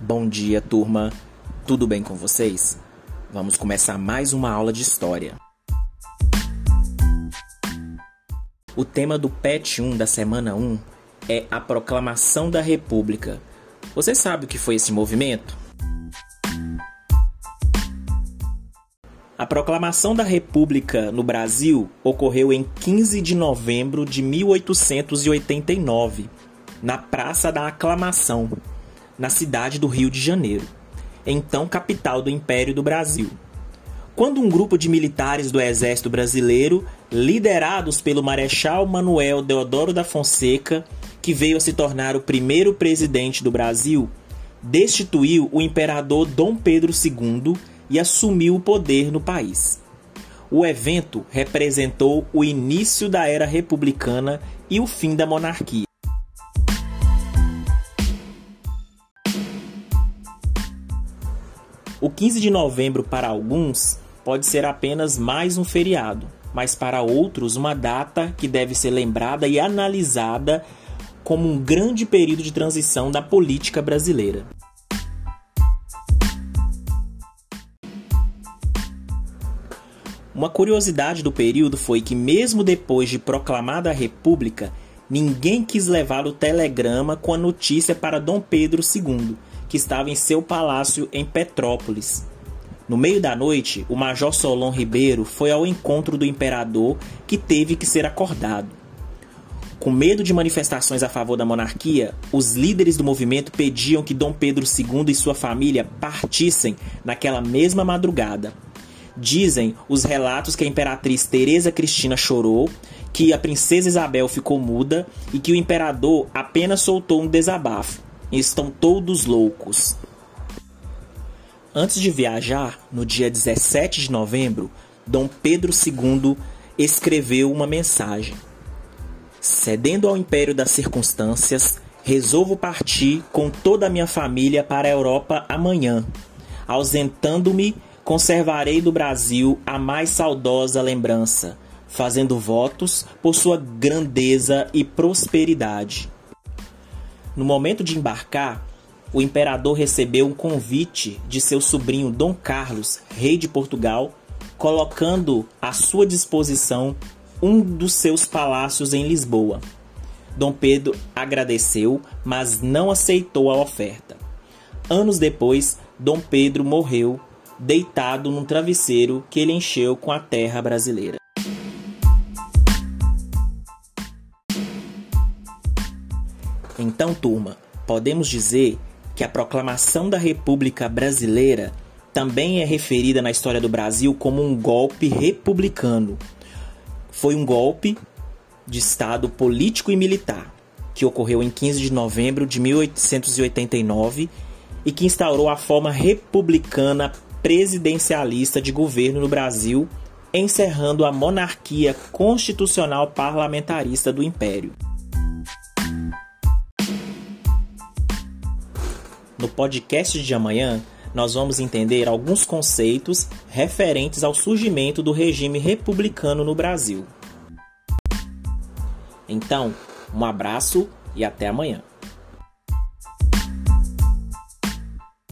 Bom dia, turma. Tudo bem com vocês? Vamos começar mais uma aula de história. O tema do PET 1 da semana 1 é a Proclamação da República. Você sabe o que foi esse movimento? A proclamação da República no Brasil ocorreu em 15 de novembro de 1889, na Praça da Aclamação, na cidade do Rio de Janeiro, então capital do Império do Brasil. Quando um grupo de militares do Exército Brasileiro, liderados pelo Marechal Manuel Deodoro da Fonseca, que veio a se tornar o primeiro presidente do Brasil, destituiu o imperador Dom Pedro II e assumiu o poder no país. O evento representou o início da era republicana e o fim da monarquia. O 15 de novembro, para alguns, pode ser apenas mais um feriado, mas para outros, uma data que deve ser lembrada e analisada como um grande período de transição da política brasileira. Uma curiosidade do período foi que, mesmo depois de proclamada a República, ninguém quis levar o telegrama com a notícia para Dom Pedro II, que estava em seu palácio em Petrópolis. No meio da noite, o Major Solon Ribeiro foi ao encontro do imperador, que teve que ser acordado. Com medo de manifestações a favor da monarquia, os líderes do movimento pediam que Dom Pedro II e sua família partissem naquela mesma madrugada. Dizem os relatos que a imperatriz Teresa Cristina chorou, que a princesa Isabel ficou muda e que o imperador apenas soltou um desabafo. Estão todos loucos. Antes de viajar, no dia 17 de novembro, Dom Pedro II escreveu uma mensagem. Cedendo ao império das circunstâncias, resolvo partir com toda a minha família para a Europa amanhã, ausentando-me conservarei do Brasil a mais saudosa lembrança, fazendo votos por sua grandeza e prosperidade. No momento de embarcar, o imperador recebeu um convite de seu sobrinho Dom Carlos, rei de Portugal, colocando à sua disposição um dos seus palácios em Lisboa. Dom Pedro agradeceu, mas não aceitou a oferta. Anos depois, Dom Pedro morreu deitado num travesseiro que ele encheu com a terra brasileira. Então, turma, podemos dizer que a proclamação da República Brasileira também é referida na história do Brasil como um golpe republicano. Foi um golpe de Estado político e militar que ocorreu em 15 de novembro de 1889 e que instaurou a forma republicana presidencialista de governo no Brasil, encerrando a monarquia constitucional parlamentarista do Império. No podcast de amanhã, nós vamos entender alguns conceitos referentes ao surgimento do regime republicano no Brasil. Então, um abraço e até amanhã.